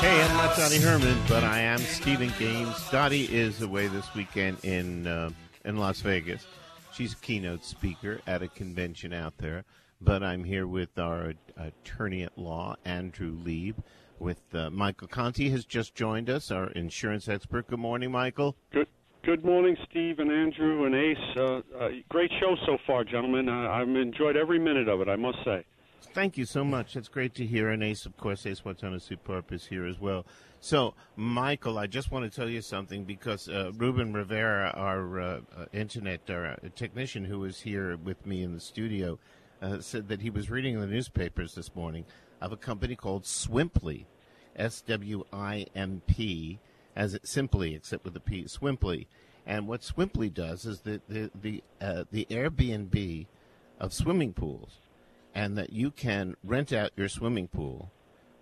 Hey, I'm not Dottie Herman, but I am Stephen Gaines. Dottie is away this weekend in uh, in Las Vegas. She's a keynote speaker at a convention out there. But I'm here with our attorney at law, Andrew Lieb, with uh, Michael Conti has just joined us, our insurance expert. Good morning, Michael. Good. Good morning, Steve and Andrew and Ace. Uh, uh, great show so far, gentlemen. I've enjoyed every minute of it, I must say. Thank you so much. It's great to hear. And Ace, of course, Ace Watanasuparp is here as well. So, Michael, I just want to tell you something because uh, Ruben Rivera, our uh, uh, internet our, technician who was here with me in the studio, said that he was reading the newspapers this morning of a company called Swimply, S W I M P, as it simply, except with a P, Swimply. And what Swimply does is the the the, uh, the Airbnb of swimming pools and that you can rent out your swimming pool.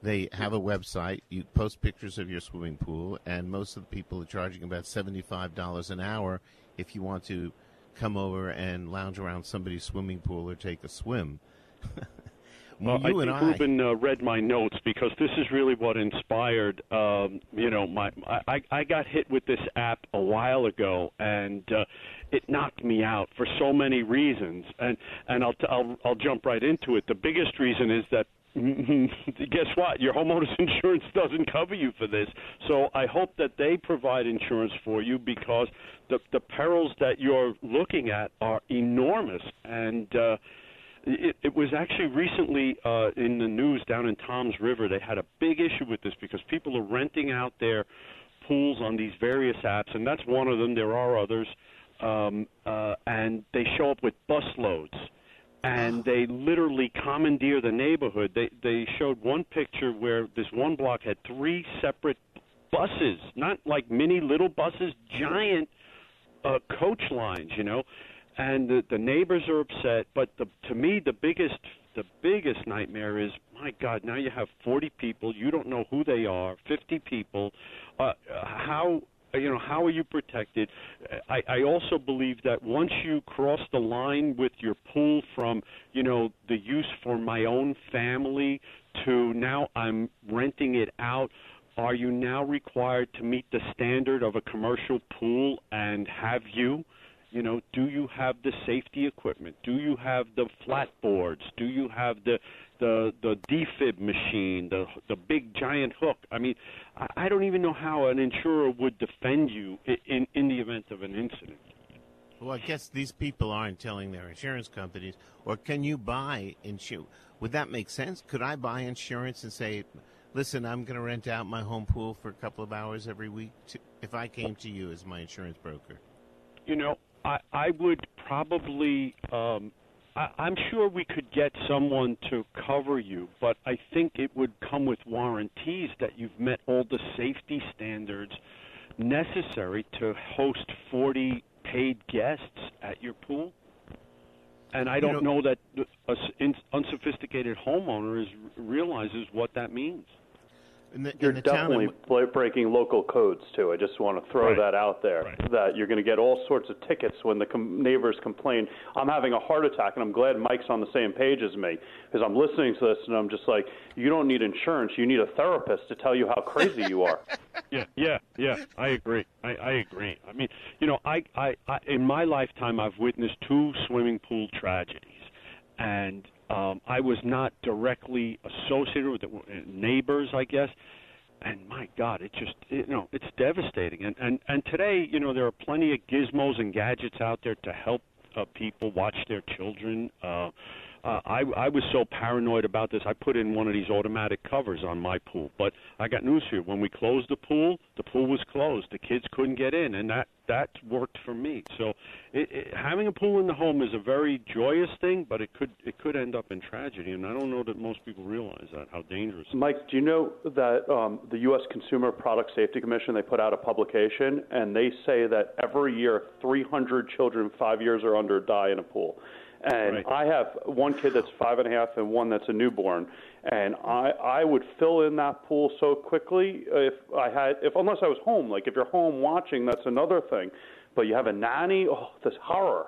They have a website. You post pictures of your swimming pool, and most of the people are charging about seventy-five dollars an hour if you want to come over and lounge around somebody's swimming pool or take a swim. well, I think I... Ruben uh, read my notes because this is really what inspired. Um, you know, my I, I got hit with this app a while ago, and uh, it knocked me out for so many reasons, and and I'll t- I'll I'll jump right into it. The biggest reason is that guess what? Your homeowner's insurance doesn't cover you for this. So I hope that they provide insurance for you because the the perils that you're looking at are enormous. And uh, it, it was actually recently uh, in the news down in Toms River. They had a big issue with this because people are renting out their pools on these various apps, and that's one of them. There are others um, uh, and they show up with bus loads, and they literally commandeer the neighborhood. They they showed one picture where this one block had three separate buses, not like mini little buses, giant uh, coach lines, you know. And the, the neighbors are upset, but the, to me the biggest the biggest nightmare is my God. Now you have 40 people. You don't know who they are. 50 people. Uh, how Uh, you know how are you protected? Uh, I i also believe that once you cross the line with your pool from you know the use for my own family to now i'm renting it out are you now required to meet the standard of a commercial pool and have you? You know do you have the safety equipment? Do you have the flat boards? Do you have the the the defib machine, the the big giant hook. I mean, I, I don't even know how an insurer would defend you in in the event of an incident. Well, I guess these people aren't telling their insurance companies. Or can you buy insurance? Would that make sense? Could I buy insurance and say, "Listen, I'm going to rent out my home pool for a couple of hours every week"? To, if I came to you as my insurance broker, you know, I I would probably um, I, I'm sure we could get someone to cover you, but I think it would come with warranties that you've met all the safety standards necessary to host 40 paid guests at your pool. And I don't you know, know that an unsophisticated homeowner is, realizes what that means. The, you're definitely of... breaking local codes too. I just want to throw right. that out there. Right. That you're going to get all sorts of tickets when the com- neighbors complain. I'm having a heart attack, and I'm glad Mike's on the same page as me because I'm listening to this and I'm just like, you don't need insurance. You need a therapist to tell you how crazy you are. yeah, yeah, yeah. I agree. I, I agree. I mean, you know, I, I, I in my lifetime I've witnessed two swimming pool tragedies, and Um, I was not directly associated with it, neighbors, I guess. And my God, it just you know it's devastating. And and and today, you know, there are plenty of gizmos and gadgets out there to help uh, people watch their children. Uh, uh, I, I was so paranoid about this. I put in one of these automatic covers on my pool. But I got news for you. When we closed the pool, the pool was closed. The kids couldn't get in, and that that worked for me. So it, it, having a pool in the home is a very joyous thing, but it could it could end up in tragedy, and I don't know that most people realize that how dangerous. Mike, do you know that um, the U.S. Consumer Product Safety Commission they put out a publication, and they say that every year 300 children five years or under die in a pool. And right. I have one kid that's five and a half and one that's a newborn. And I, I would fill in that pool so quickly if I had, if unless I was home. Like if you're home watching, that's another thing. But you have a nanny, oh, this horror.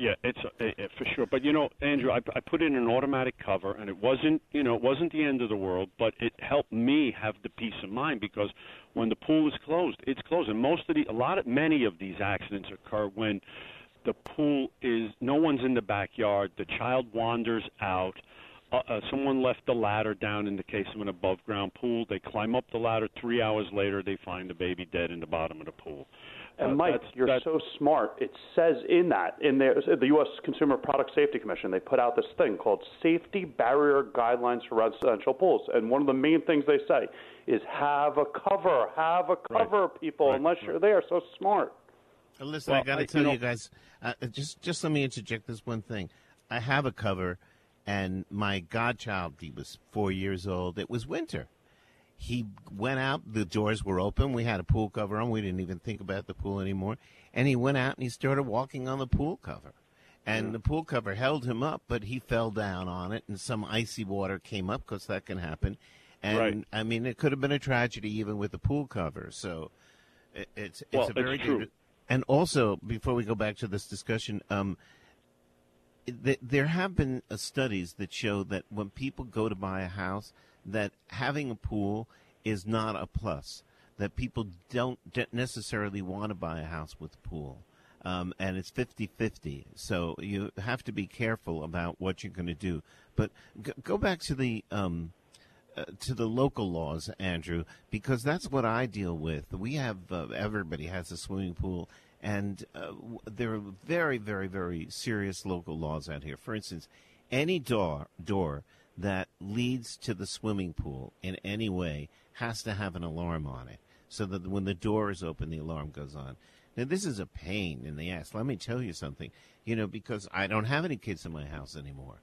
Yeah, it's uh, for sure. But you know, Andrew, I, I put in an automatic cover, and it wasn't, you know, it wasn't the end of the world, but it helped me have the peace of mind because when the pool is closed, it's closed, and most of the, a lot of, many of these accidents occur when the pool is no one's in the backyard. The child wanders out. Uh, uh, someone left the ladder down in the case of an above ground pool. They climb up the ladder. Three hours later, they find the baby dead in the bottom of the pool. And uh, Mike, you're that's, so smart. It says in that, in the, the U.S. Consumer Product Safety Commission, they put out this thing called Safety Barrier Guidelines for Residential Pools. And one of the main things they say is have a cover, have a cover, right. people, right. unless you're there. So smart. Listen, well, I got to tell you, know, you guys, uh, just just let me interject this one thing. I have a cover, and my godchild, he was four years old. It was winter. He went out. The doors were open. We had a pool cover on. We didn't even think about the pool anymore. And he went out and he started walking on the pool cover. And yeah. the pool cover held him up, but he fell down on it, and some icy water came up because that can happen. And right. I mean, it could have been a tragedy even with the pool cover. So it, it's it's well, a very it's true. And also, before we go back to this discussion, um, there have been uh, studies that show that when people go to buy a house, that having a pool is not a plus. That people don't necessarily want to buy a house with a pool. Um, and it's 50-50. So you have to be careful about what you're going to do. But g- go back to the um, uh, to the local laws, Andrew, because that's what I deal with. We have uh, everybody has a swimming pool, and uh, there are very, very, very serious local laws out here. For instance, any door door that leads to the swimming pool in any way has to have an alarm on it, so that when the door is open, the alarm goes on. Now, this is a pain in the ass. Let me tell you something. You know, because I don't have any kids in my house anymore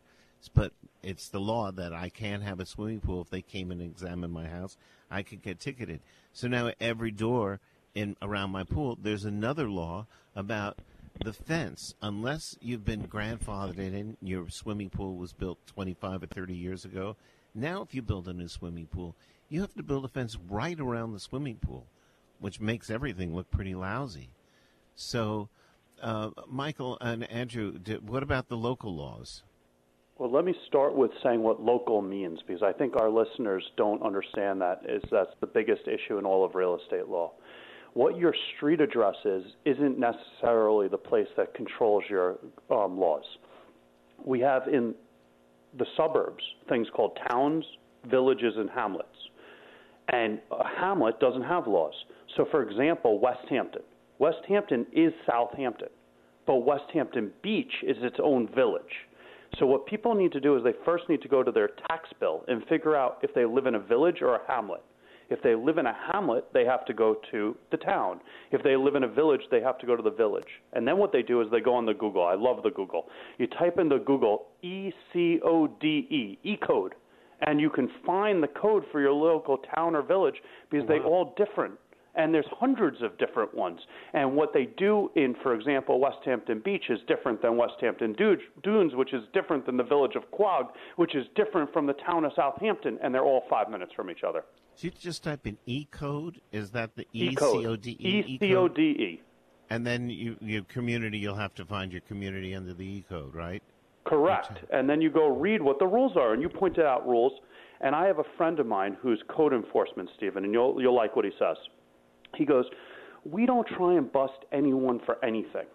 but it's the law that I can't have a swimming pool. If they came and examined my house, I could get ticketed. So now every door in around my pool, there's another law about the fence. Unless you've been grandfathered in, your swimming pool was built 25 or 30 years ago. Now, if you build a new swimming pool, you have to build a fence right around the swimming pool, which makes everything look pretty lousy. So, uh, Michael and Andrew, what about the local laws? Well, let me start with saying what local means because I think our listeners don't understand that is that's the biggest issue in all of real estate law. What your street address is isn't necessarily the place that controls your um, laws. We have in the suburbs things called towns, villages, and hamlets. And a hamlet doesn't have laws. So, for example, Westhampton. West Hampton is Southampton, but Westhampton Beach is its own village. So what people need to do is they first need to go to their tax bill and figure out if they live in a village or a hamlet. If they live in a hamlet, they have to go to the town. If they live in a village, they have to go to the village. And then what they do is they go on the Google. I love the Google. You type in the Google E C O D E, E code, and you can find the code for your local town or village because wow. they all different and there's hundreds of different ones. And what they do in, for example, Westhampton Beach is different than Westhampton Dunes, which is different than the village of Quogue, which is different from the town of Southampton, and they're all five minutes from each other. So you just type in E code. Is that the E C O D E? E C O D E. And then you, your community, you'll have to find your community under the E code, right? Correct. And then you go read what the rules are, and you pointed out rules. And I have a friend of mine who's code enforcement, Stephen, and you'll you'll like what he says. He goes, We don't try and bust anyone for anything,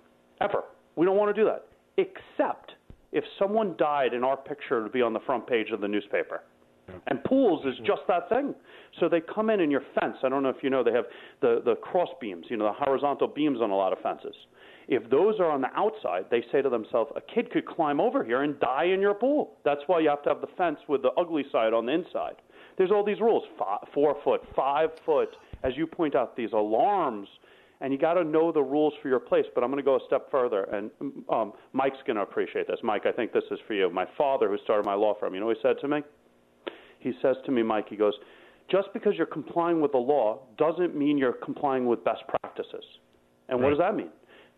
ever. We don't want to do that, except if someone died and our picture would be on the front page of the newspaper. And pools is just that thing. So they come in in your fence. I don't know if you know they have the the cross beams, you know, the horizontal beams on a lot of fences. If those are on the outside, they say to themselves, a kid could climb over here and die in your pool. That's why you have to have the fence with the ugly side on the inside. There's all these rules: five, four foot, five foot. As you point out, these alarms and you got to know the rules for your place. But I'm going to go a step further, and um, Mike's going to appreciate this. Mike, I think this is for you. My father, who started my law firm, you know what he said to me? He says to me, Mike, he goes, just because you're complying with the law doesn't mean you're complying with best practices. And right. what does that mean?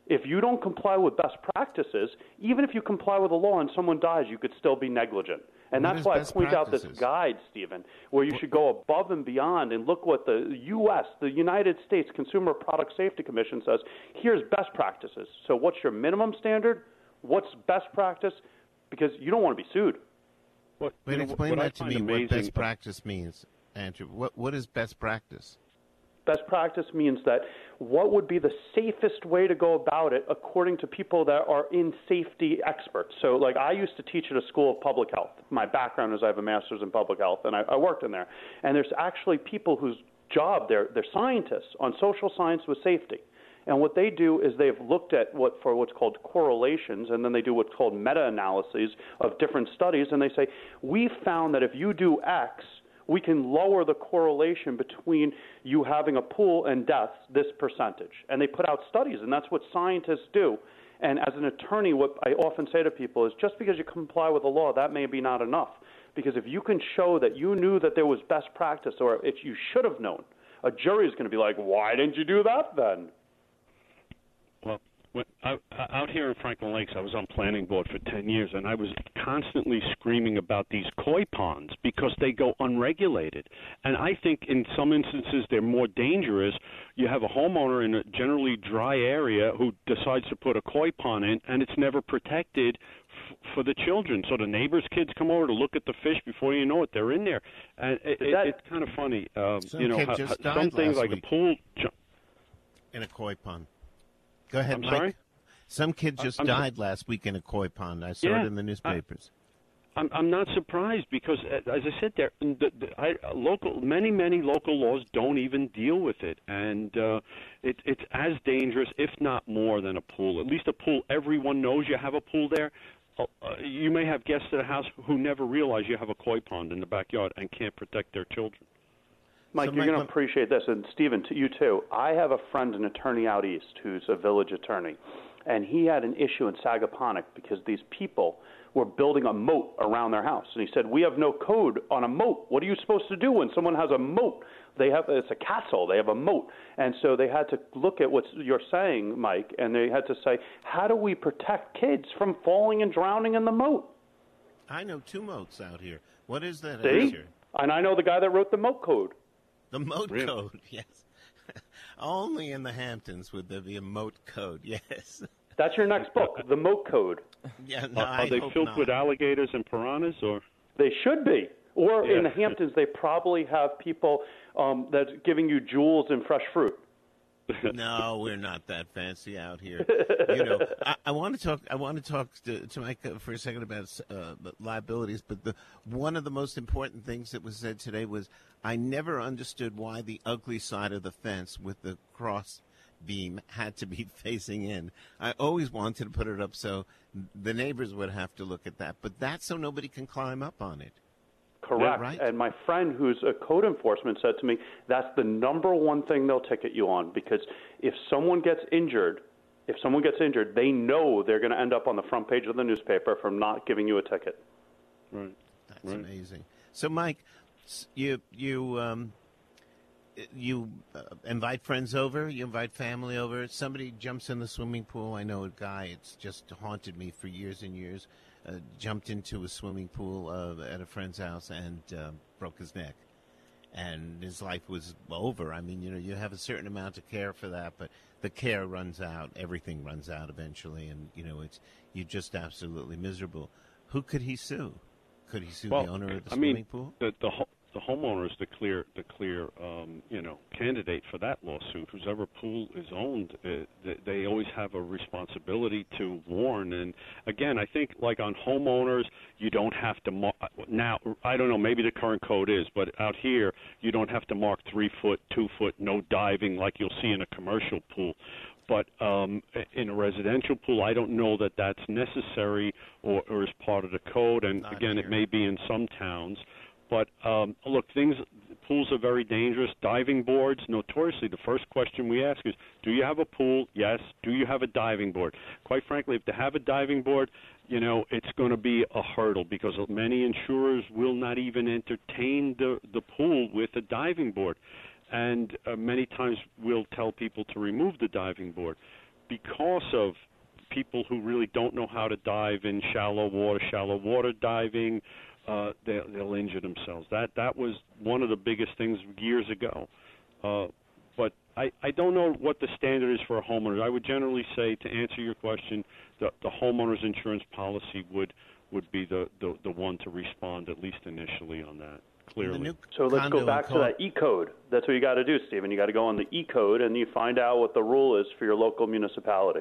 If you don't comply with best practices, even if you comply with the law and someone dies, you could still be negligent. And what that's why I point practices? out this guide, Stephen, where you what? should go above and beyond and look what the U.S., the United States Consumer Product Safety Commission says. Here's best practices. So, what's your minimum standard? What's best practice? Because you don't want to be sued. What, Wait, explain what that to me. What best practice means, Andrew. What what is best practice? Best practice means that what would be the safest way to go about it according to people that are in safety experts. So, like, I used to teach at a school of public health. My background is I have a master's in public health, and I, I worked in there. And there's actually people whose job, they're, they're scientists on social science with safety. And what they do is they've looked at what for what's called correlations, and then they do what's called meta-analyses of different studies, and they say we found that if you do X, we can lower the correlation between you having a pool and deaths this percentage. And they put out studies, and that's what scientists do. And as an attorney, what I often say to people is just because you comply with the law, that may be not enough. Because if you can show that you knew that there was best practice or if you should have known, a jury is going to be like, why didn't you do that then? When, I, out here in Franklin Lakes, I was on planning board for 10 years, and I was constantly screaming about these koi ponds because they go unregulated. And I think in some instances they're more dangerous. You have a homeowner in a generally dry area who decides to put a koi pond in, and it's never protected f- for the children. So the neighbors' kids come over to look at the fish before you know it, they're in there. And it, it, that, it's kind of funny. Um, you know, some things like week. a pool. in a koi pond. Go ahead, I'm Mike. sorry? Some kid just I'm died last week in a koi pond. I saw yeah, it in the newspapers. I, I'm I'm not surprised because, uh, as I said, there the, the, I, local many many local laws don't even deal with it, and uh, it, it's as dangerous, if not more, than a pool. At least a pool, everyone knows you have a pool there. Uh, you may have guests at a house who never realize you have a koi pond in the backyard and can't protect their children. Mike, so you're going to appreciate this, and Stephen, to you too. I have a friend, an attorney out east, who's a village attorney, and he had an issue in Sagaponack because these people were building a moat around their house, and he said, "We have no code on a moat. What are you supposed to do when someone has a moat? They have it's a castle. They have a moat, and so they had to look at what you're saying, Mike, and they had to say, how do we protect kids from falling and drowning in the moat? I know two moats out here. What is that See? answer? And I know the guy that wrote the moat code. The moat really? code, yes. Only in the Hamptons would there be a moat code, yes. That's your next book, The Moat Code. Yeah, no, are, are they filled not. with alligators and piranhas, or? They should be. Or Yeah. in the Hamptons, they probably have people um, that's giving you jewels and fresh fruit. no, we're not that fancy out here. You know, I, I want to talk. I want to talk to, to Mike for a second about uh, liabilities. But the one of the most important things that was said today was I never understood why the ugly side of the fence with the cross beam had to be facing in. I always wanted to put it up so the neighbors would have to look at that, but that's so nobody can climb up on it. Correct. right? And my friend who's a code enforcement said to me, that's the number one thing they'll ticket you on because if someone gets injured, if someone gets injured, they know they're going to end up on the front page of the newspaper from not giving you a ticket. Right. That's Right. amazing. So, Mike, s- you you um, you uh, invite friends over. You invite family over. Somebody jumps in the swimming pool. I know a guy. It's just haunted me for years and years. Uh, jumped into a swimming pool uh, at a friend's house and uh, broke his neck, and his life was over. I mean, you know, you have a certain amount of care for that, but the care runs out. Everything runs out eventually, and you know, it's you're just absolutely miserable. Who could he sue? Could he sue Well, the owner of the I swimming mean, pool? The, the the homeowner is the clear the clear um, you know candidate for that lawsuit. Whoever pool is owned, uh, they, they always have a responsibility to warn. And again, I think like on homeowners, you don't have to mark. Now, I don't know. Maybe the current code is, but out here, you don't have to mark three foot, two foot, no diving like you'll see in a commercial pool. But um, in a residential pool, I don't know that that's necessary or, or is part of the code. And Not again, here. it may be in some towns. But um, look, things pools are very dangerous. Diving boards, notoriously, the first question we ask is, do you have a pool? Yes. Do you have a diving board? Quite frankly, if they have a diving board, you know it's going to be a hurdle because many insurers will not even entertain the the pool with a diving board, and uh, many times we'll tell people to remove the diving board because of people who really don't know how to dive in shallow water, shallow water diving uh, they, they'll injure themselves. That that was one of the biggest things years ago. Uh, but I, I don't know what the standard is for a homeowner. I would generally say, to answer your question, the, the homeowner's insurance policy would would be the, the, the one to respond at least initially on that. Clearly. So let's go back to that E code. That's what you got to do, Stephen. You got to go on the E code and you find out what the rule is for your local municipality.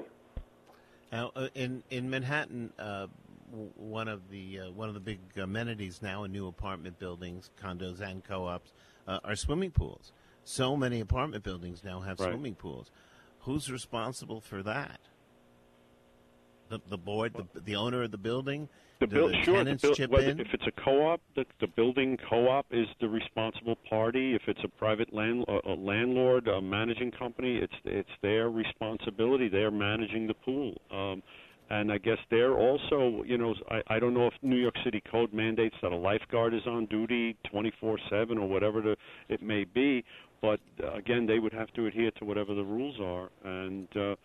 Now, uh, in in Manhattan, uh, one of the uh, one of the big amenities now in new apartment buildings, condos and co-ops uh, are swimming pools. So many apartment buildings now have right. swimming pools. Who's responsible for that? The the board, the, the owner of the building. The, Do bill, the sure. tenants the bill, chip whether, in? If it's a co-op, the, the building co-op is the responsible party. If it's a private land, a, a landlord, a managing company, it's it's their responsibility. They're managing the pool. Um, and I guess they're also, you know, I, I don't know if New York City code mandates that a lifeguard is on duty 24/7 or whatever the, it may be, but uh, again, they would have to adhere to whatever the rules are. And uh,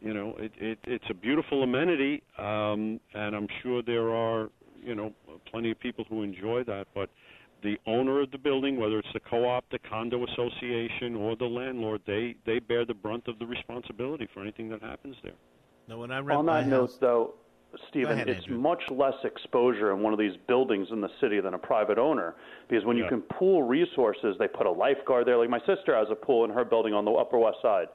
you know, it, it, it's a beautiful amenity, um, and I'm sure there are, you know, plenty of people who enjoy that. But the owner of the building, whether it's the co-op, the condo association, or the landlord, they they bear the brunt of the responsibility for anything that happens there. No, when I rent On my that note, house, though, Stephen, ahead, it's Andrew. much less exposure in one of these buildings in the city than a private owner because when you can pool resources, they put a lifeguard there. Like my sister has a pool in her building on the Upper West Side.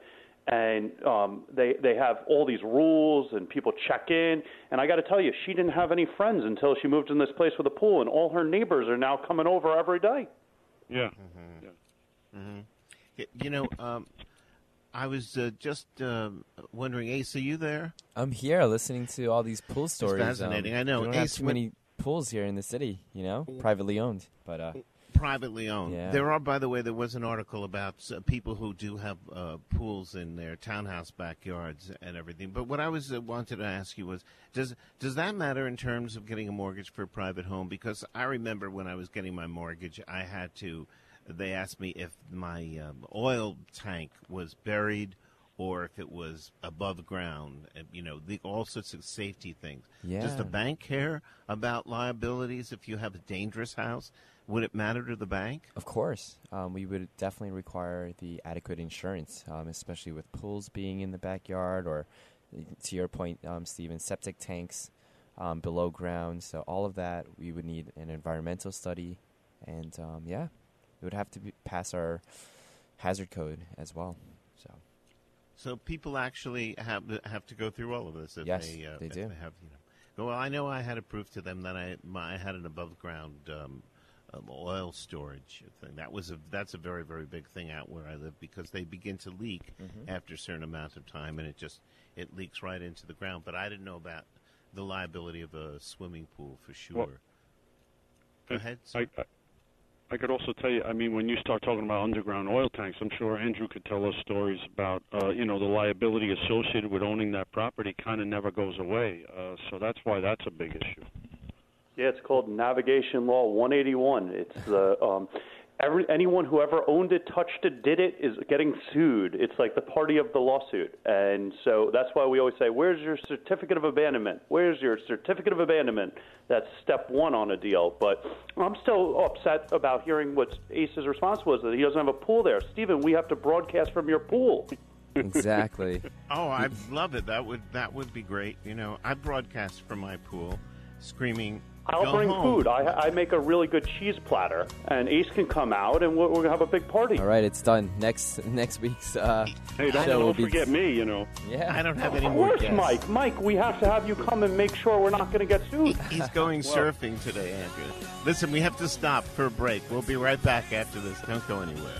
And um, they they have all these rules, and people check in. And I got to tell you, she didn't have any friends until she moved in this place with a pool, and all her neighbors are now coming over every day. Yeah. Mm-hmm. Y- you know, um, I was uh, just um wondering, Ace, are you there? I'm here listening to all these pool stories. fascinating. Um, I know. We don't have too many pools here in the city, you know, privately owned. But uh, privately owned. Yeah. There are, by the way, there was an article about uh, people who do have uh, pools in their townhouse backyards and everything. But what I was uh, wanted to ask you was, does does that matter in terms of getting a mortgage for a private home? Because I remember when I was getting my mortgage, I had to. They asked me if my um, oil tank was buried or if it was above ground. You know, the, all sorts of safety things. Does the bank care about liabilities if you have a dangerous house? Would it matter to the bank? of course, um, we would definitely require the adequate insurance, um, especially with pools being in the backyard or, to your point, um, Stephen, septic tanks um, below ground. So all of that, we would need an environmental study, and um, yeah, it would have to be, pass our hazard code as well. So. So people actually have to, have to go through all of this. If Yes, they, uh, they if do. have, you know. Well, I know I had to prove to them that I my, I had an above ground um, um, oil storage thing. That was a that's a very very big thing out where I live because they begin to leak Mm-hmm. after a certain amount of time, and it just it leaks right into the ground. But I didn't know about the liability of a swimming pool for sure. Well, Go ahead. I, I, I could also tell you. I mean, when you start talking about underground oil tanks, I'm sure Andrew could tell us stories about, uh, you know, the liability associated with owning that property kind of never goes away. Uh, so that's why that's a big issue. Yeah, it's called Navigation Law 181. It's the um, every anyone who ever owned it, touched it, did it is getting sued. It's like the party of the lawsuit, and so that's why we always say, "Where's your certificate of abandonment? Where's your certificate of abandonment?" That's step one on a deal. But I'm still upset about hearing what Ace's response was that he doesn't have a pool there. Stephen, we have to broadcast from your pool. Exactly. Oh, I love it. That would that would be great. You know, I broadcast from my pool, screaming I'll Go bring home. food. I, I make a really good cheese platter, and Ace can come out, and we're, we're gonna have a big party. All right, it's done. Next next week's. Uh, Hey, don't, show don't be- forget me. You know. Yeah. I don't have any Of more course, guests. Mike. Mike, we have to have you come and make sure we're not going to get sued. He's going surfing today, Andrew. Listen, we have to stop for a break. We'll be right back after this. Don't go anywhere.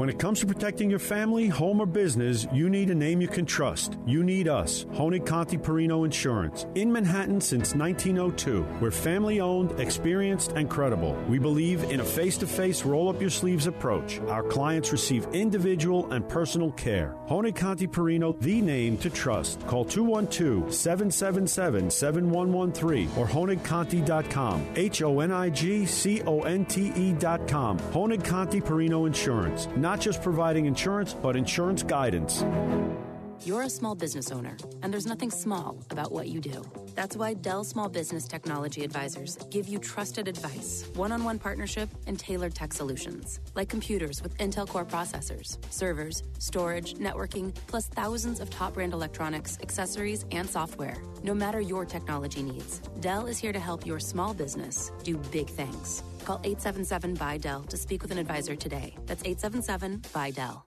When it comes to protecting your family, home, or business, you need a name you can trust. You need us, Honig Conti Perino Insurance. In Manhattan since 1902, we're family owned, experienced, and credible. We believe in a face to face, roll up your sleeves approach. Our clients receive individual and personal care. Honig Conti Perino, the name to trust. Call 212 777 7113 or honigconti.com. H O N I G C O N T E.com. Honig Conti Perino Insurance. Just providing insurance, but insurance guidance. You're a small business owner, and there's nothing small about what you do. That's why Dell Small Business Technology Advisors give you trusted advice, one on one partnership, and tailored tech solutions, like computers with Intel Core processors, servers, storage, networking, plus thousands of top brand electronics, accessories, and software. No matter your technology needs, Dell is here to help your small business do big things. Call 877 by Dell to speak with an advisor today. That's 877 by Dell.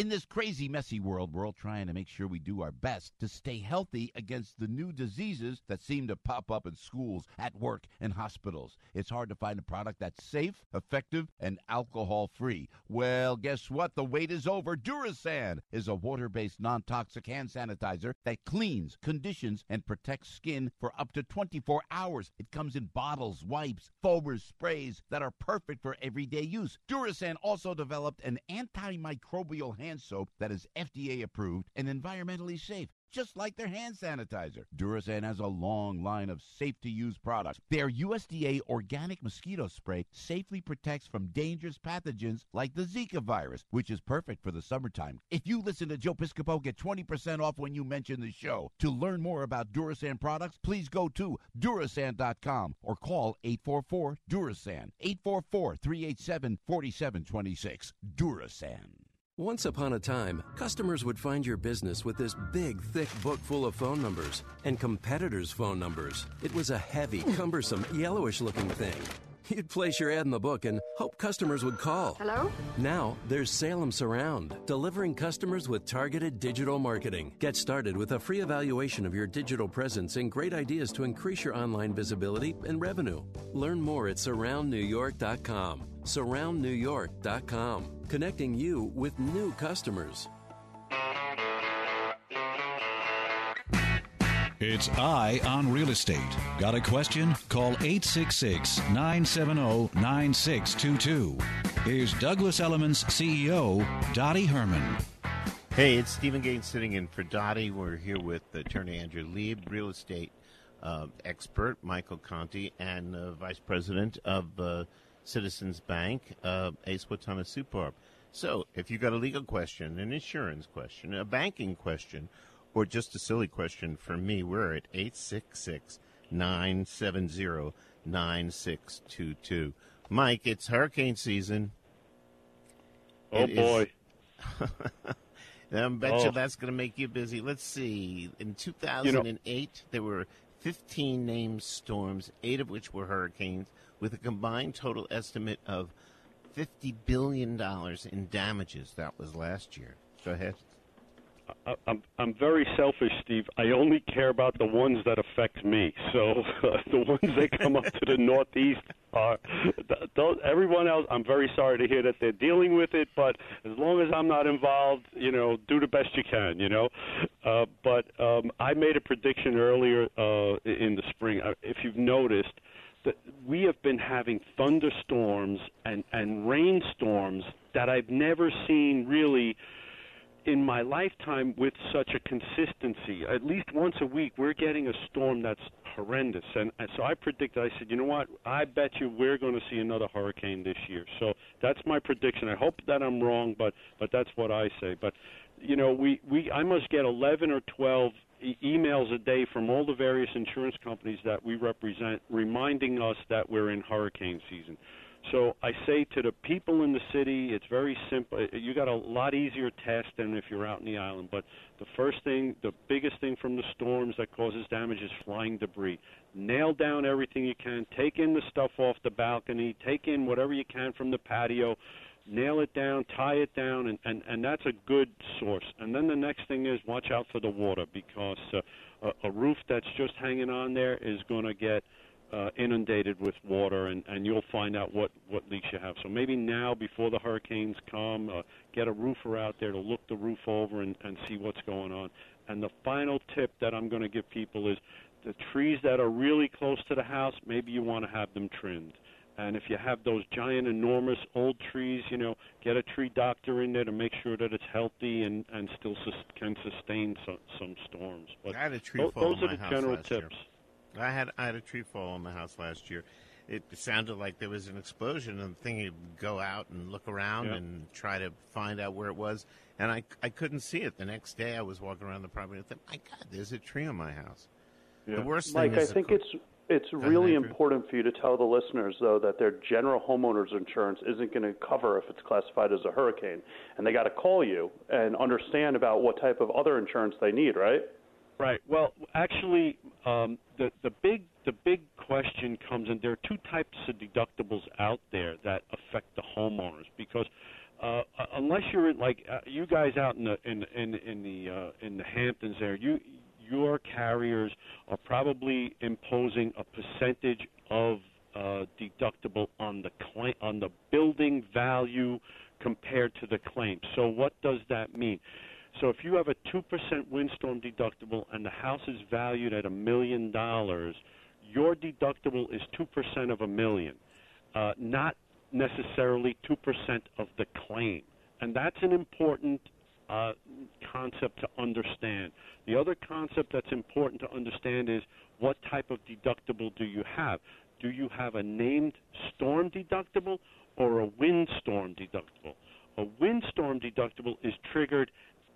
In this crazy, messy world, we're all trying to make sure we do our best to stay healthy against the new diseases that seem to pop up in schools, at work, and hospitals. It's hard to find a product that's safe, effective, and alcohol free. Well, guess what? The wait is over. Durasan is a water based, non toxic hand sanitizer that cleans, conditions, and protects skin for up to 24 hours. It comes in bottles, wipes, foamers, sprays that are perfect for everyday use. Durasan also developed an antimicrobial hand soap that is FDA approved and environmentally safe. Just like their hand sanitizer. Durasan has a long line of safe to use products. Their USDA organic mosquito spray safely protects from dangerous pathogens like the Zika virus, which is perfect for the summertime. If you listen to Joe Piscopo, get 20% off when you mention the show. To learn more about Durasan products, please go to Durasan.com or call 844 Durasan. 844 387 4726. Durasan. Once upon a time, customers would find your business with this big, thick book full of phone numbers and competitors' phone numbers. It was a heavy, cumbersome, yellowish looking thing. You'd place your ad in the book and hope customers would call. Hello? Now, there's Salem Surround, delivering customers with targeted digital marketing. Get started with a free evaluation of your digital presence and great ideas to increase your online visibility and revenue. Learn more at surroundnewyork.com. Surroundnewyork.com, connecting you with new customers. It's Eye on Real Estate. Got a question? Call 866 970 9622. Here's Douglas Elliman's CEO, Dottie Herman. Hey, it's Stephen Gaines sitting in for Dottie. We're here with attorney Andrew Lieb, real estate uh, expert Michael Conti, and uh, vice president of uh, Citizens Bank, uh, Ace Watana. So, if you've got a legal question, an insurance question, a banking question, or just a silly question for me, we're at 866 970 9622. Mike, it's hurricane season. Oh, It is- boy. I bet Oh. you that's going to make you busy. Let's see. In 2008, there were 15 named storms, eight of which were hurricanes, with a combined total estimate of $50 billion in damages. That was last year. Go ahead. I'm I'm very selfish, Steve. I only care about the ones that affect me. So the ones that come up to the Northeast are th- those, everyone else. I'm very sorry to hear that they're dealing with it, but as long as I'm not involved, you know, do the best you can. You know, uh, but um, I made a prediction earlier uh, in the spring. Uh, If you've noticed, that we have been having thunderstorms and and rainstorms that I've never seen really in my lifetime with such a consistency. At least once a week, we're getting a storm that's horrendous. And, so I predicted, I said, you know what? I bet you we're going to see another hurricane this year. So that's my prediction. I hope that I'm wrong, but but that's what I say. But you know, we we I must get 11 or 12 e- emails a day from all the various insurance companies that we represent, reminding us that we're in hurricane season. So I say to the people in the city, it's very simple. You got a lot easier task than if you're out in the island. But the first thing, the biggest thing from the storms that causes damage is flying debris. Nail down everything you can. Take in the stuff off the balcony. Take in whatever you can from the patio. Nail it down, tie it down, and, and, and that's a good source. And then the next thing is watch out for the water because uh, a, a roof that's just hanging on there is going to get – uh, inundated with water, and, and you'll find out what, what leaks you have. So maybe now, before the hurricanes come, uh, get a roofer out there to look the roof over and, and see what's going on. And the final tip that I'm going to give people is the trees that are really close to the house, maybe you want to have them trimmed. And if you have those giant, enormous old trees, you know, get a tree doctor in there to make sure that it's healthy and and still sus- can sustain some, some storms. But I had a tree those, fall those are the general tips. Year. I had I had a tree fall on the house last year. It sounded like there was an explosion, and the thing would go out and look around Yeah. and try to find out where it was, and I I couldn't see it. The next day, I was walking around the property and I thought, my God, there's a tree on my house. The worst Mike, thing I is the think co- it's it's really important for you to tell the listeners though that their general homeowners insurance isn't going to cover if it's classified as a hurricane, and they got to call you and understand about what type of other insurance they need, right? Right. Well, actually, um, the the big the big question comes in. There are two types of deductibles out there that affect the homeowners because uh, unless you're in, like uh, you guys out in the in in in the uh, in the Hamptons there, you your carriers are probably imposing a percentage of uh, deductible on the claim on the building value compared to the claim. So what does that mean? So if you have a 2% windstorm deductible and the house is valued at a million dollars, your deductible is 2% of a million, uh, not necessarily 2% of the claim. And that's an important uh, concept to understand. The other concept that's important to understand is what type of deductible do you have? Do you have a named storm deductible or a windstorm deductible? A windstorm deductible is triggered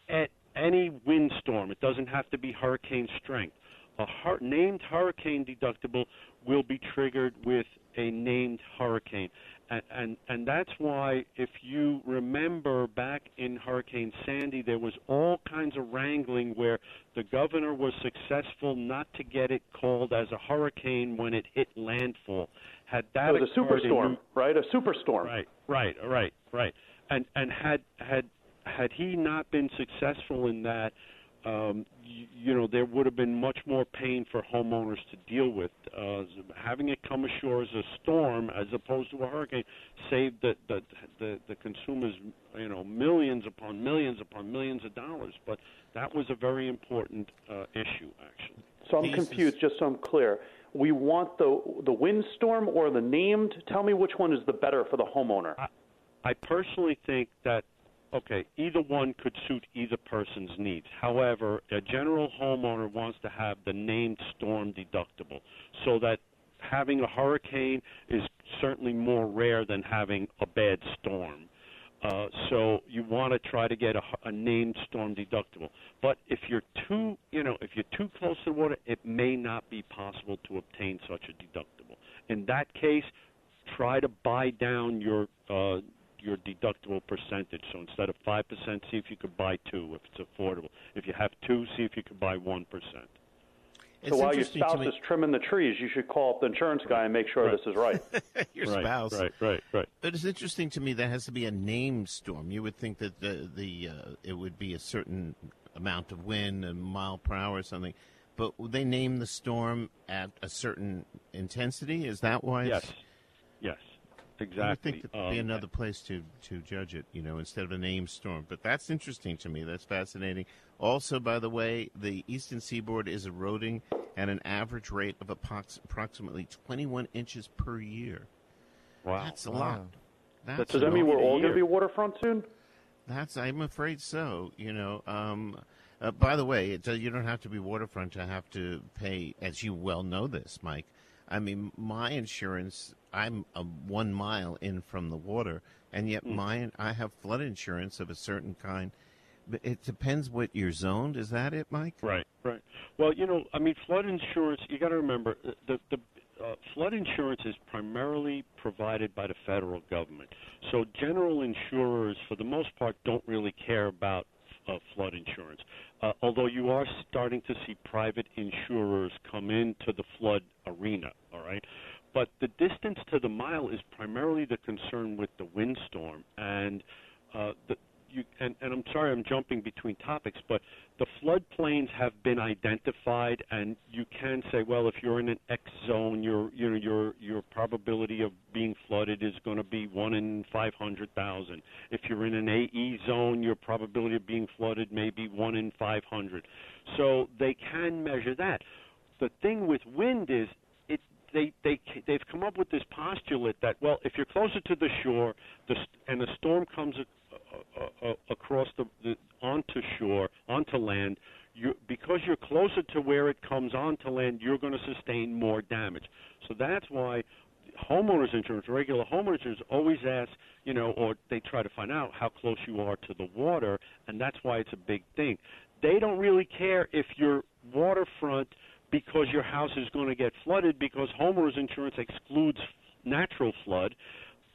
at any windstorm. It doesn't have to be hurricane strength. A hur- named hurricane deductible will be triggered with a named hurricane. And, and and that's why if you remember back in Hurricane Sandy there was all kinds of wrangling where the governor was successful not to get it called as a hurricane when it hit landfall. Had that it was a in superstorm, right? A superstorm. Right, right, right, right. And and had had had he not been successful in that, um, you, you know, there would have been much more pain for homeowners to deal with. Uh, having it come ashore as a storm, as opposed to a hurricane, saved the the the, the consumers, you know, millions upon millions upon millions of dollars. But that was a very important uh, issue, actually. So I'm confused, just so I'm clear. We want the the windstorm or the named. Tell me which one is the better for the homeowner. I personally think that okay, either one could suit either person's needs. However, a general homeowner wants to have the named storm deductible so that having a hurricane is certainly more rare than having a bad storm. Uh, so you want to try to get a, a named storm deductible. But if you're too, you know, if you're too close to the water, it may not be possible to obtain such a deductible. In that case, try to buy down your uh, your deductible percentage. So instead of five percent, see if you could buy two if it's affordable. If you have two, see if you could buy one percent. so while your spouse is trimming the trees, you should call up the insurance guy and make sure Right. this is right. your Right, spouse. right, right, right. But it's interesting to me that has to be a named storm. You would think that the the uh, it would be a certain amount of wind, a mile per hour or something. But would they name the storm at a certain intensity? Is that why? Yes, it's- yes, exactly. I think there'd um, be another place to, to judge it, you know, instead of a name storm. But that's interesting to me. That's fascinating. Also, by the way, the eastern seaboard is eroding at an average rate of approximately 21 inches per year. Wow. That's a wow. lot. That's Does that mean we're all going to be waterfront soon? That's, I'm afraid so. You know, um, uh, by the way, it, uh, you don't have to be waterfront to have to pay, as you well know this, Mike. I mean, my insurance, I'm a one mile in from the water, and yet mm. mine, I have flood insurance of a certain kind. But it depends what you're zoned. Is that it, Mike? Right, right. Well, you know, I mean, flood insurance. You got to remember the the uh, flood insurance is primarily provided by the federal government. So general insurers, for the most part, don't really care about uh, flood insurance. Uh, although you are starting to see private insurers come into the flood arena, all right? But the distance to the mile is primarily the concern with the windstorm. And uh, the, you, and, and I'm sorry I'm jumping between topics, but the floodplains have been identified, and you can say, well, if you're in an X zone, your you know your your probability of being flooded is going to be one in 500,000. If you're in an AE zone, your probability of being flooded may be one in 500. So they can measure that. The thing with wind is they they they've come up with this postulate that well, if you're closer to the shore, the, and the storm comes uh, uh, across the, the onto shore, onto land, you, because you're closer to where it comes onto land, you're going to sustain more damage. So that's why homeowners insurance, regular homeowners insurance, always ask, you know, or they try to find out how close you are to the water, and that's why it's a big thing. They don't really care if you're waterfront because your house is going to get flooded because homeowners insurance excludes natural flood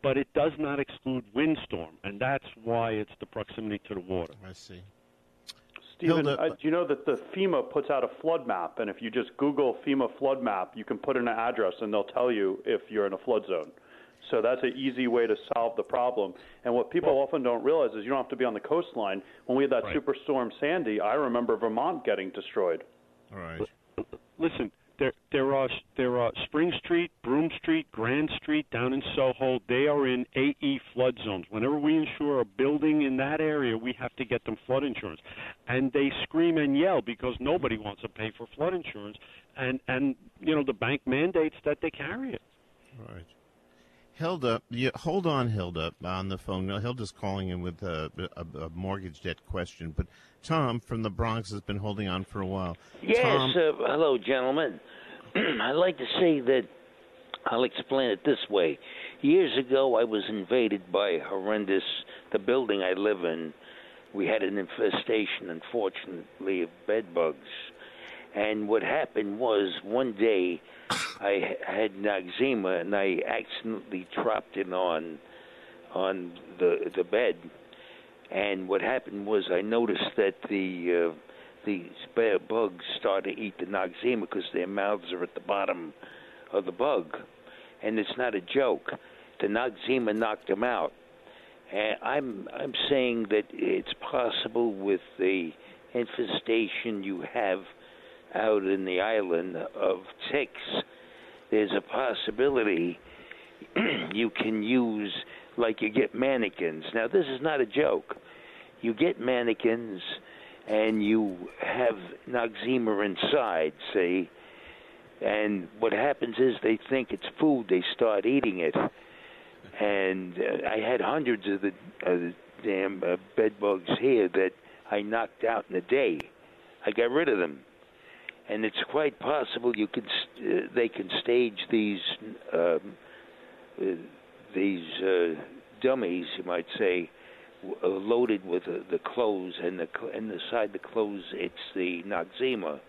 but it does not exclude windstorm, and that's why it's the proximity to the water. I see. Stephen, uh, do you know that the FEMA puts out a flood map, and if you just Google FEMA flood map, you can put in an address, and they'll tell you if you're in a flood zone. So that's an easy way to solve the problem. And what people well, often don't realize is you don't have to be on the coastline. When we had that right. superstorm Sandy, I remember Vermont getting destroyed. All right. Listen, there there are there are Spring Street, Broome Street, Grand Street down in Soho. They are in AE flood zones. Whenever we insure a building in that area, we have to get them flood insurance, and they scream and yell because nobody wants to pay for flood insurance, and and you know the bank mandates that they carry it. Right. Hilda, you, hold on, Hilda, on the phone. Hilda's calling in with a, a, a, mortgage debt question, but Tom from the Bronx has been holding on for a while. Yes, Tom, uh, hello, gentlemen. I'd like to say that I'll explain it this way. Years ago, I was invaded by horrendous. The building I live in, we had an infestation, unfortunately, of bed bugs. And what happened was one day I had Noxzema and I accidentally dropped it on on the the bed. And what happened was I noticed that the uh, these bugs start to eat the Noxzema because their mouths are at the bottom of the bug, and it's not a joke. The Noxzema knocked them out. And I'm I'm saying that it's possible with the infestation you have out in the island of ticks there's a possibility you can use like you get mannequins. Now this is not a joke. You get mannequins and you have Noxzema inside, see, and what happens is they think it's food, they start eating it. And uh, I had hundreds of the, of the damn uh, bed bugs here that I knocked out in a day. I got rid of them and it's quite possible you could uh, they can stage these um, uh, these uh, dummies, you might say, uh, loaded with uh, the clothes, and the and inside the clothes it's the Noxzema,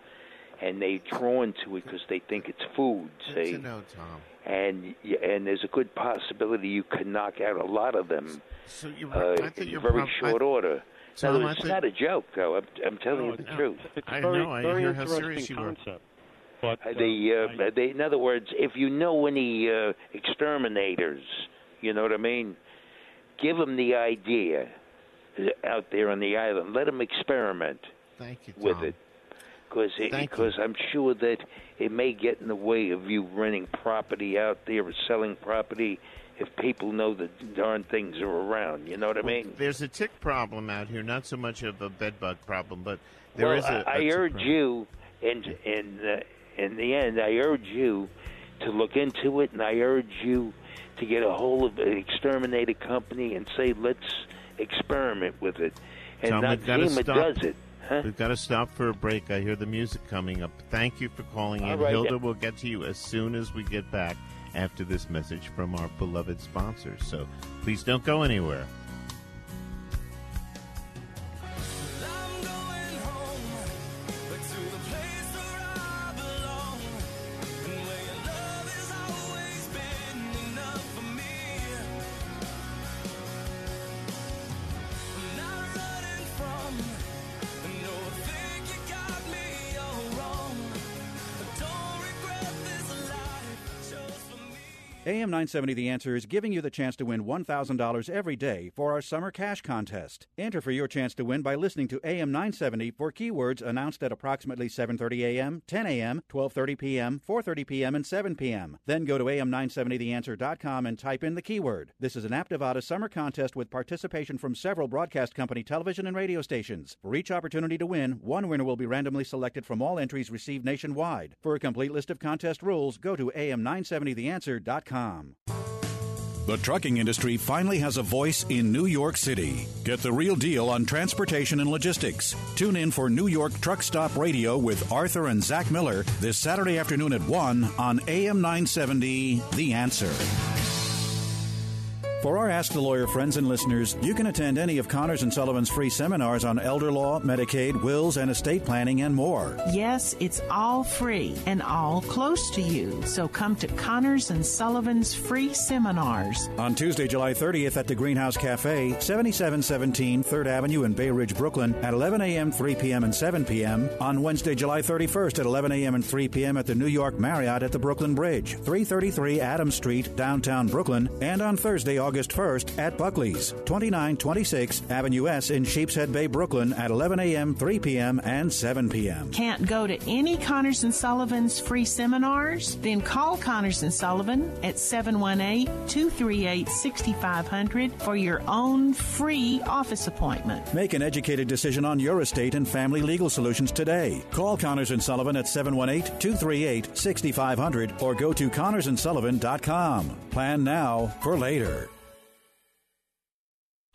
and they drawn to it because they think it's food. See, know, Tom. And and there's a good possibility you can knock out a lot of them so uh, in very prob- short I, order. Tom, no, it's not a joke, though. I'm, I'm telling no, you the no. truth. It's I very, know. I very hear how interesting serious you concept. are. But uh, the, uh, I, they, in other words, if you know any uh, exterminators, you know what I mean, give them the idea out there on the island. Let them experiment Thank you, with it, because because I'm sure that it may get in the way of you renting property out there or selling property if people know that darn things are around. You know what I mean? There's a tick problem out here, not so much of a bed bug problem, but there well, is a. I, a urge problem. you, in in uh, in the end, I urge you to look into it, and I urge you to get a hold of an exterminated company and say, let's experiment with it. And Tom, not we've gotta FEMA stop. does it. Huh? We've got to stop for a break. I hear the music coming up. Thank you for calling in. All right, Hilda will get to you as soon as we get back after this message from our beloved sponsors. So please don't go anywhere. AM 970 The Answer is giving you the chance to win $1,000 every day for our summer cash contest. Enter for your chance to win by listening to AM 970 for keywords announced at approximately 7:30 a.m., 10 a.m., 12:30 p.m., 4:30 p.m., and 7 p.m. Then go to am970theanswer.com and type in the keyword. This is an App Nevada summer contest with participation from several broadcast company television and radio stations. For each opportunity to win, one winner will be randomly selected from all entries received nationwide. For a complete list of contest rules, go to am970theanswer.com. The trucking industry finally has a voice in New York City. Get the real deal on transportation and logistics. Tune in for New York Truck Stop Radio with Arthur and Zach Miller this Saturday afternoon at 1 on AM 970 The Answer. For our Ask the Lawyer friends and listeners, you can attend any of Connors and Sullivan's free seminars on elder law, Medicaid, wills, and estate planning, and more. Yes, it's all free and all close to you. So come to Connors and Sullivan's free seminars. On Tuesday, July 30th at the Greenhouse Cafe, 7717 3rd Avenue in Bay Ridge, Brooklyn, at 11 a.m., 3 p.m., and 7 p.m. On Wednesday, July 31st at 11 a.m. and 3 p.m. at the New York Marriott at the Brooklyn Bridge, 333 Adams Street, downtown Brooklyn. And on Thursday, August 1st at Buckley's, 2926 Avenue S in Sheepshead Bay, Brooklyn, at 11 a.m., 3 p.m., and 7 p.m. Can't go to any Connors and Sullivan's free seminars? Then call Connors and Sullivan at 718-238-6500 for your own free office appointment. Make an educated decision on your estate and family legal solutions today. Call Connors and Sullivan at 718-238-6500 or go to connorsandsullivan.com. Plan now for later.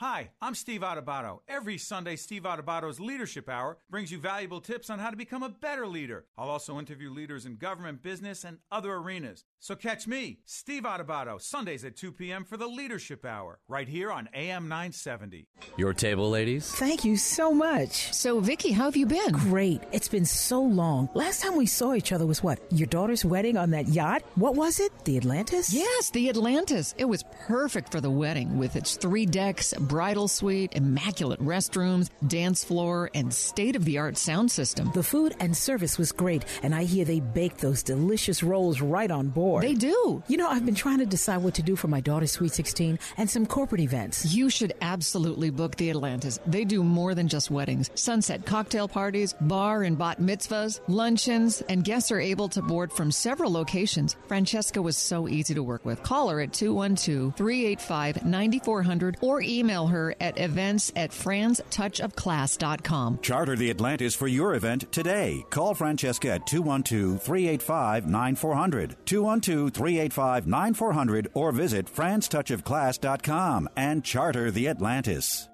Hi, I'm Steve Adubato. Every Sunday, Steve Adubato's Leadership Hour brings you valuable tips on how to become a better leader. I'll also interview leaders in government, business, and other arenas. So catch me, Steve Adubato, Sundays at 2 p.m. for the Leadership Hour, right here on AM 970. Your table, ladies. Thank you so much. So, Vicky, how have you been? Great. It's been so long. Last time we saw each other was what? Your daughter's wedding on that yacht? What was it? The Atlantis? Yes, the Atlantis. It was perfect for the wedding with its three decks, bridal suite, immaculate restrooms, dance floor, and state of the art sound system. The food and service was great, and I hear they bake those delicious rolls right on board. They do. You know, I've been trying to decide what to do for my daughter's Sweet 16 and some corporate events. You should absolutely book the Atlantis. They do more than just weddings sunset cocktail parties, bar and bat mitzvahs, luncheons, and guests are able to board from several locations. Francesca was so easy to work with. Call her at 212 385 9400 or email her at events at franstouchofclass.com. Charter the Atlantis for your event today. Call Francesca at 212 385 9400, 212 385 9400, or visit franstouchofclass.com and charter the Atlantis.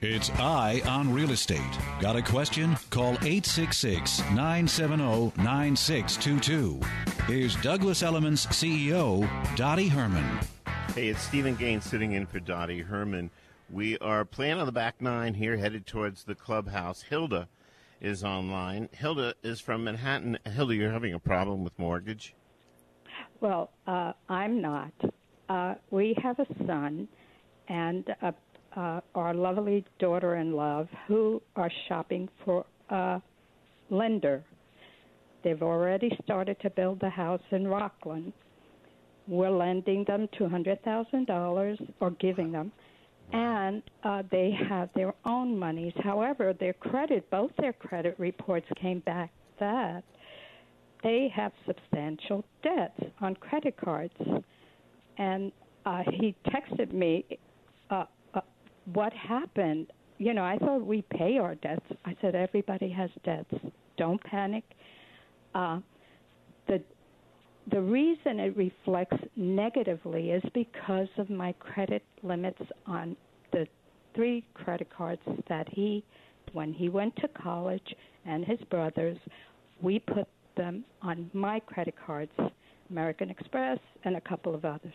It's Eye on Real Estate. Got a question? Call 866 970 9622. Here's Douglas Elliman's CEO, Dottie Herman. Hey, it's Stephen Gaines sitting in for Dottie Herman. We are playing on the back nine here, headed towards the clubhouse. Hilda is online. Hilda is from Manhattan. Hilda, you're having a problem with mortgage? Well, uh, I'm not. Uh, we have a son and a, uh, our lovely daughter in love who are shopping for a lender. They've already started to build the house in Rockland. We're lending them $200,000 or giving them, and uh, they have their own monies. However, their credit, both their credit reports came back that they have substantial debts on credit cards. And uh, he texted me, uh, uh, "What happened?" You know, I thought we pay our debts. I said everybody has debts. Don't panic. Uh, the reason it reflects negatively is because of my credit limits on the three credit cards that he, when he went to college, and his brothers, we put them on my credit cards, American Express and a couple of others.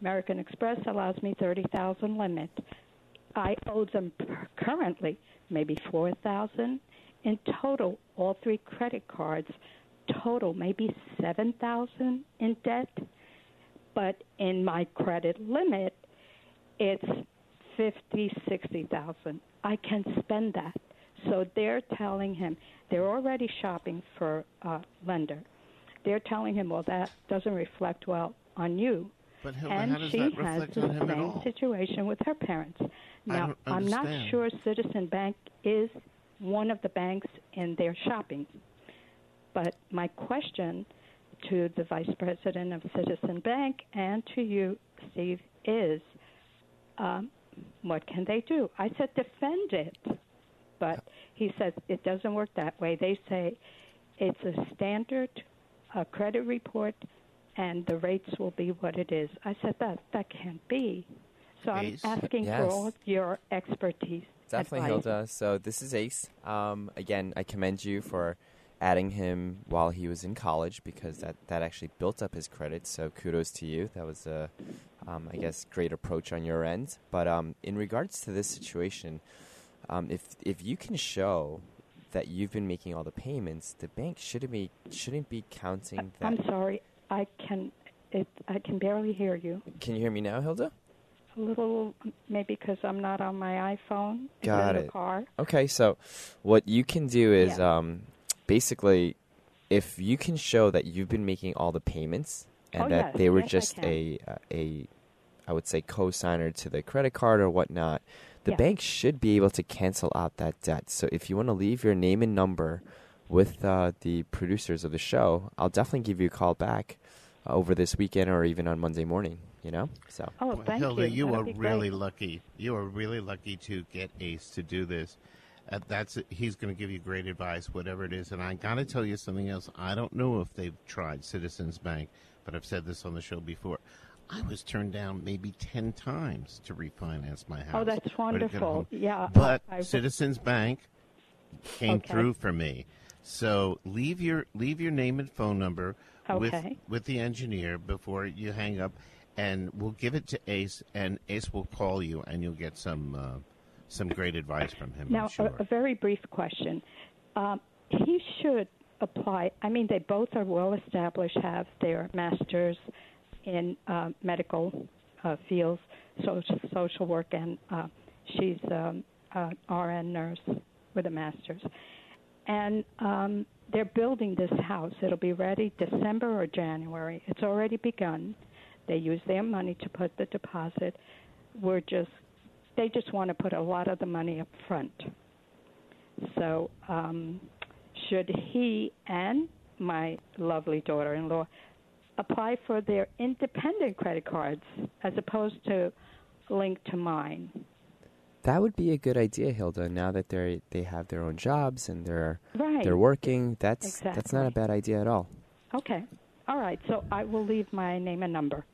American Express allows me 30,000 limit. I owe them currently maybe 4,000 in total all three credit cards total maybe 7,000 in debt, but in my credit limit it's 50, 60,000. I can spend that. So they're telling him they're already shopping for a lender. They're telling him, well, that doesn't reflect well on you. But Hilda, and she has the same situation with her parents. Now, I'm not sure Citizen Bank is one of the banks in their shopping but my question to the vice president of Citizen Bank and to you, Steve, is um, what can they do? I said defend it, but he says it doesn't work that way. They say it's a standard a credit report, and the rates will be what it is. I said that that can't be. So Ace. I'm asking yes. for all your expertise. Definitely, advice. Hilda. So this is Ace. Um, again, I commend you for adding him while he was in college because that, that actually built up his credit. So kudos to you. That was a, um, I guess, great approach on your end. But um, in regards to this situation, um, if if you can show that you've been making all the payments, the bank shouldn't be shouldn't be counting that. I'm sorry, I can it I can barely hear you. Can you hear me now, Hilda? A little, maybe because I'm not on my iPhone. Got it. Car. Okay, so what you can do is yeah. um, basically, if you can show that you've been making all the payments and oh, that yes. they were yes, just a uh, a I would say co-signer to the credit card or whatnot, the bank should be able to cancel out that debt. So if you want to leave your name and number with uh, the producers of the show, I'll definitely give you a call back uh, over this weekend or even on Monday morning. You know, so. Oh, well, thank Hilda, you. you are really great. lucky. You are really lucky to get Ace to do this. Uh, that's he's going to give you great advice, whatever it is. And I got to tell you something else. I don't know if they've tried Citizens Bank, but I've said this on the show before. I was turned down maybe ten times to refinance my house. Oh, that's wonderful. Yeah, but I, Citizens Bank came Okay. through for me. So leave your leave your name and phone number with with the engineer before you hang up, and we'll give it to Ace, and Ace will call you, and you'll get some uh, some great advice from him. Now, sure. a, a very brief question. Um, he should apply. I mean, they both are well established, have their masters in uh, medical uh, fields, social, social work, and uh, she's um, uh, RN nurse with a master's. And um, they're building this house. It'll be ready December or January. It's already begun. They use their money to put the deposit. We're just they just want to put a lot of the money up front. So, um, should he and my lovely daughter in law apply for their independent credit cards as opposed to linked to mine? That would be a good idea, Hilda. Now that they they have their own jobs and they're Right. they're working, that's that's not a bad idea at all. Okay. All right. So I will leave my name and number.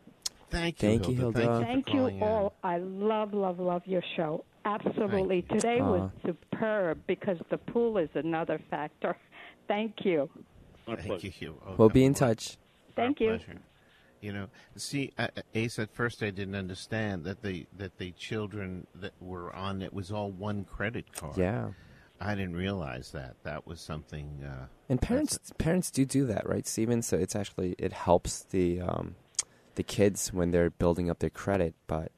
Thank you, Thank you, Hilda. Hilda. Thank, Thank you, you for in. all. I love, love, love your show. Absolutely. Today was superb because the pool is another factor. Thank you. Thank you, Hugh. Oh, We'll be in touch. Thank Our you. pleasure. You know, see, uh, Ace. At first, I didn't understand that the that the children that were on it was all one credit card. Yeah. I didn't realize that. That was something. Uh, And parents parents do do that, right, Steven? So it's actually it helps the um, the kids when they're building up their credit, but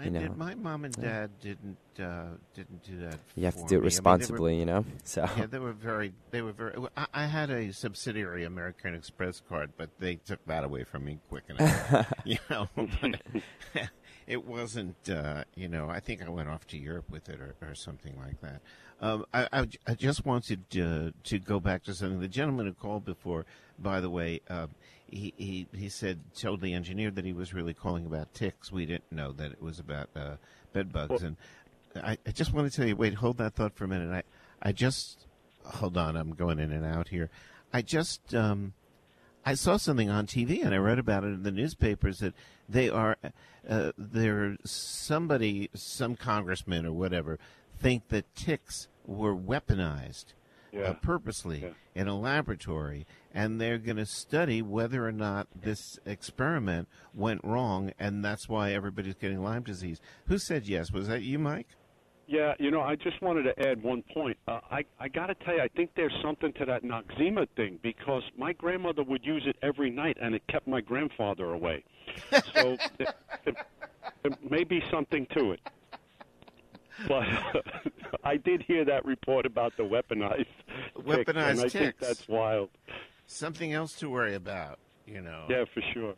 I you know, did. My mom and yeah. dad didn't uh, didn't do that. You have to do it me. I mean, were- responsibly, you know? So- yeah, they were very. They were very. I, I had a subsidiary American Express card, but they took that away from me quick enough. you know, it wasn't. Uh, you know, I think I went off to Europe with it or, or something like that. Um, I, I, I just wanted to, to go back to something. The gentleman who called before by the way, uh, he, he he said told the engineer that he was really calling about ticks. We didn't know that it was about uh, bed bugs. Well, and I, I just want to tell you. Wait, hold that thought for a minute. I I just hold on. I'm going in and out here. I just um, I saw something on TV and I read about it in the newspapers that they are uh, there somebody some congressman or whatever think that ticks were weaponized yeah. uh, purposely yeah. in a laboratory, and they're going to study whether or not this experiment went wrong, and that's why everybody's getting Lyme disease. Who said yes? Was that you, Mike? Yeah, you know, I just wanted to add one point. Uh, I I got to tell you, I think there's something to that Noxzema thing because my grandmother would use it every night, and it kept my grandfather away. So it, it, it may be something to it. But I did hear that report about the weaponized weaponized ticks, and I think that's wild. Something else to worry about, you know. Yeah, for sure.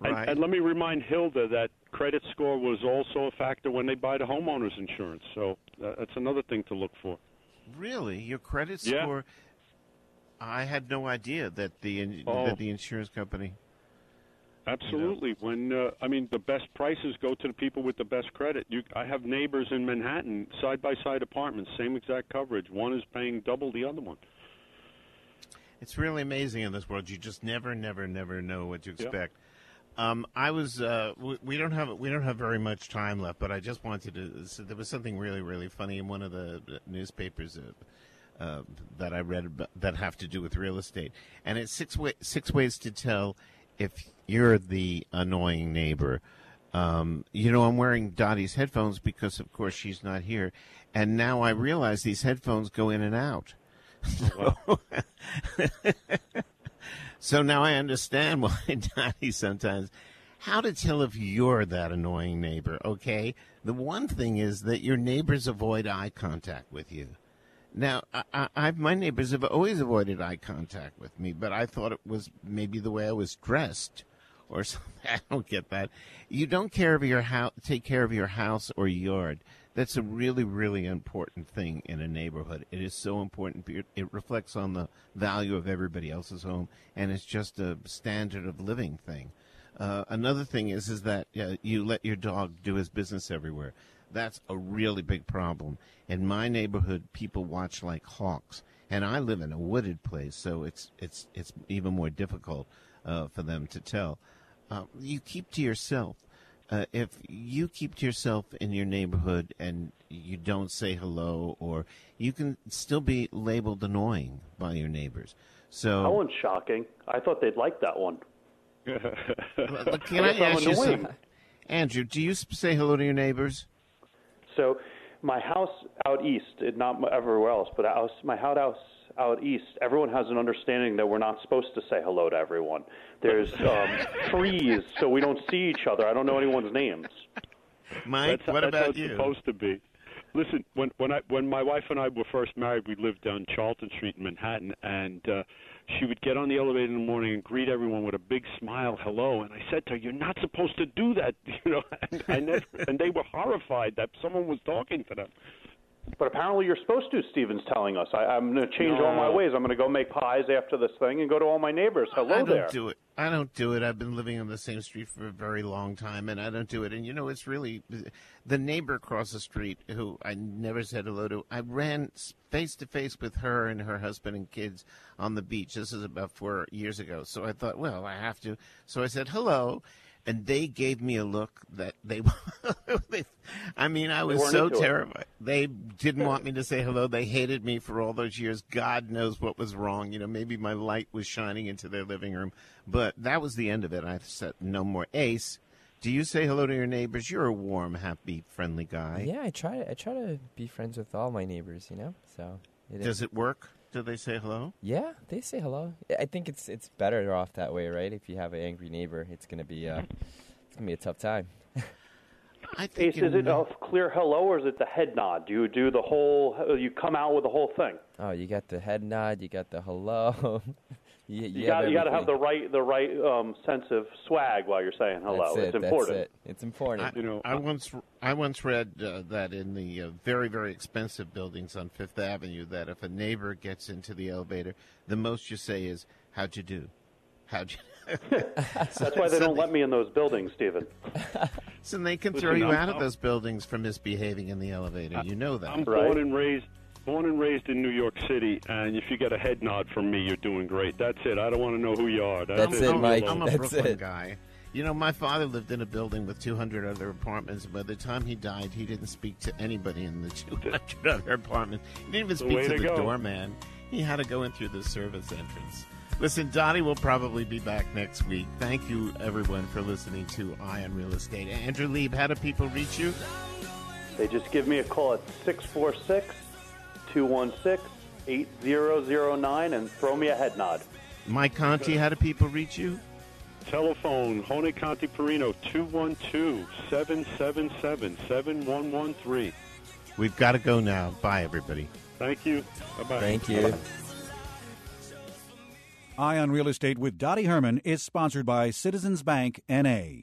Right. And, and let me remind Hilda that credit score was also a factor when they buy the homeowners insurance. So uh, that's another thing to look for. Really, your credit score? Yeah. I had no idea that the in- Oh. that the insurance company. Absolutely. When uh, I mean the best prices go to the people with the best credit. You, I have neighbors in Manhattan, side by side apartments, same exact coverage. One is paying double the other one. It's really amazing in this world. You just never, never, never know what to Yeah. expect. Um, I was. Uh, we, we don't have we don't have very much time left, but I just wanted to. So there was something really, really funny in one of the newspapers uh, uh, that I read about, that have to do with real estate, and it's six way, six ways to tell if you're the annoying neighbor. Um, you know, I'm wearing Dottie's headphones because, of course, she's not here, and now I realize these headphones go in and out. So now I understand why Dottie sometimes. How to tell if you're that annoying neighbor, okay? The one thing is that your neighbors avoid eye contact with you. Now, I, I, my neighbors have always avoided eye contact with me, but I thought it was maybe the way I was dressed or something. I don't get that. You don't care of your house, take care of your house or yard. That's a really, really important thing in a neighborhood. It is so important. It reflects on the value of everybody else's home, and it's just a standard of living thing. Uh, another thing is is that uh, you let your dog do his business everywhere. That's a really big problem. In my neighborhood, people watch like hawks, and I live in a wooded place, so it's it's it's even more difficult uh, for them to tell. Uh, you keep to yourself. Uh, if you keep to yourself in your neighborhood and you don't say hello, or you can still be labeled annoying by your neighbors. So That one's shocking. I thought they'd like that one. Can I I'm ask you something? Andrew, do you say hello to your neighbors? So, my house out east, it, not everywhere else, but house, my house out east, everyone has an understanding that we're not supposed to say hello to everyone. There's um, trees, so we don't see each other. I don't know anyone's names. Mike, that's, what that's about how it's you? supposed to be. Listen, when when I when my wife and I were first married, we lived on Charlton Street in Manhattan, and uh, she would get on the elevator in the morning and greet everyone with a big smile, hello. And I said to her, "You're not supposed to do that," you know. And I never, and they were horrified that someone was talking to them. But apparently, you're supposed to. Steven's telling us. I, I'm going to change all my ways. I'm going to go make pies after this thing and go to all my neighbors. Hello there. I don't there. do it. I don't do it. I've been living on the same street for a very long time, and I don't do it. And you know, it's really the neighbor across the street who I never said hello to. I ran face to face with her and her husband and kids on the beach. This is about four years ago. So I thought, well, I have to. So I said hello. And they gave me a look that they, they I mean, I was so into it. terrified. They didn't want me to say hello. They hated me for all those years. God knows what was wrong. You know, maybe my light was shining into their living room, but that was the end of it. I said no more. Ace, do you say hello to your neighbors? You're a warm, happy, friendly guy. Yeah, I try. I try to be friends with all my neighbors. You know, so it Does it work? Do they say hello? Yeah, they say hello. I think it's it's better off that way, right? If you have an angry neighbor, it's gonna be uh, it's gonna be a tough time. I Ace, is it a clear hello or is it the head nod? Do you do the whole? You come out with the whole thing. Oh, you got the head nod, you got the hello. you, You, got you got to have the right the right um, sense of swag while you're saying hello. That's it, it's that's important. it. It's important. I, you know, I once I once read uh, that in the uh, very very expensive buildings on Fifth Avenue, that if a neighbor gets into the elevator, the most you say is How'd you do? How'd you? That's why they don't let me in those buildings, Stephen. so they can throw you out of those buildings for misbehaving in the elevator. You know that. I'm born and raised born and raised in New York City, and if you get a head nod from me, you're doing great. That's it. I don't want to know who you are. That's, That's it, Mike. I'm a That's Brooklyn it. guy. You know, my father lived in a building with 200 other apartments. By the time he died, he didn't speak to anybody in the 200 other apartments. He didn't even speak way to to the go. doorman. He had to go in through the service entrance. Listen, Dottie will probably be back next week. Thank you, everyone, for listening to Eye on Real Estate. Andrew Lieb, how do people reach you? They just give me a call at 646 216 8009 and throw me a head nod. Mike Conti, how do people reach you? Telephone, Hone Conti Perino, 212-777-7113. We've got to go now. Bye, everybody. Thank you. Bye-bye. Thank you. Eye on Real Estate with Dottie Herman is sponsored by Citizens Bank NA.